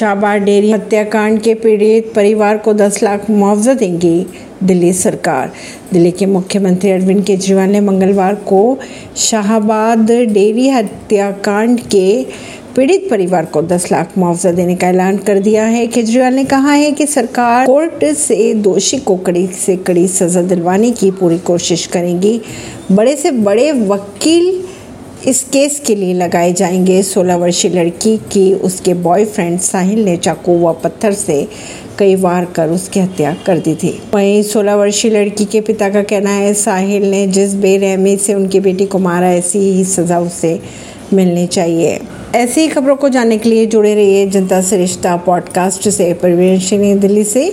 Shahabad dairy हत्याकांड के पीड़ित परिवार को 10 लाख मुआवजा देंगी दिल्ली सरकार। दिल्ली के मुख्यमंत्री अरविंद केजरीवाल ने मंगलवार को शाहबाद डेयरी हत्याकांड के पीड़ित परिवार को 10 लाख मुआवजा देने का ऐलान कर दिया है। केजरीवाल ने कहा है कि सरकार कोर्ट से दोषी को कड़ी से कड़ी सजा दिलवाने की पूरी कोशिश करेगी। बड़े से बड़े वकील इस केस के लिए लगाए जाएँगे। 16 वर्षीय लड़की की उसके बॉयफ्रेंड साहिल ने चाकू व पत्थर से कई वार कर उसकी हत्या कर दी थी। वहीं 16 वर्षीय लड़की के पिता का कहना है, साहिल ने जिस बेरहमी से उनकी बेटी को मारा, ऐसी ही सजा उसे मिलनी चाहिए। ऐसी खबरों को जानने के लिए जुड़े रहिए जनता से रिश्ता पॉडकास्ट से। परवीन दिल्ली से।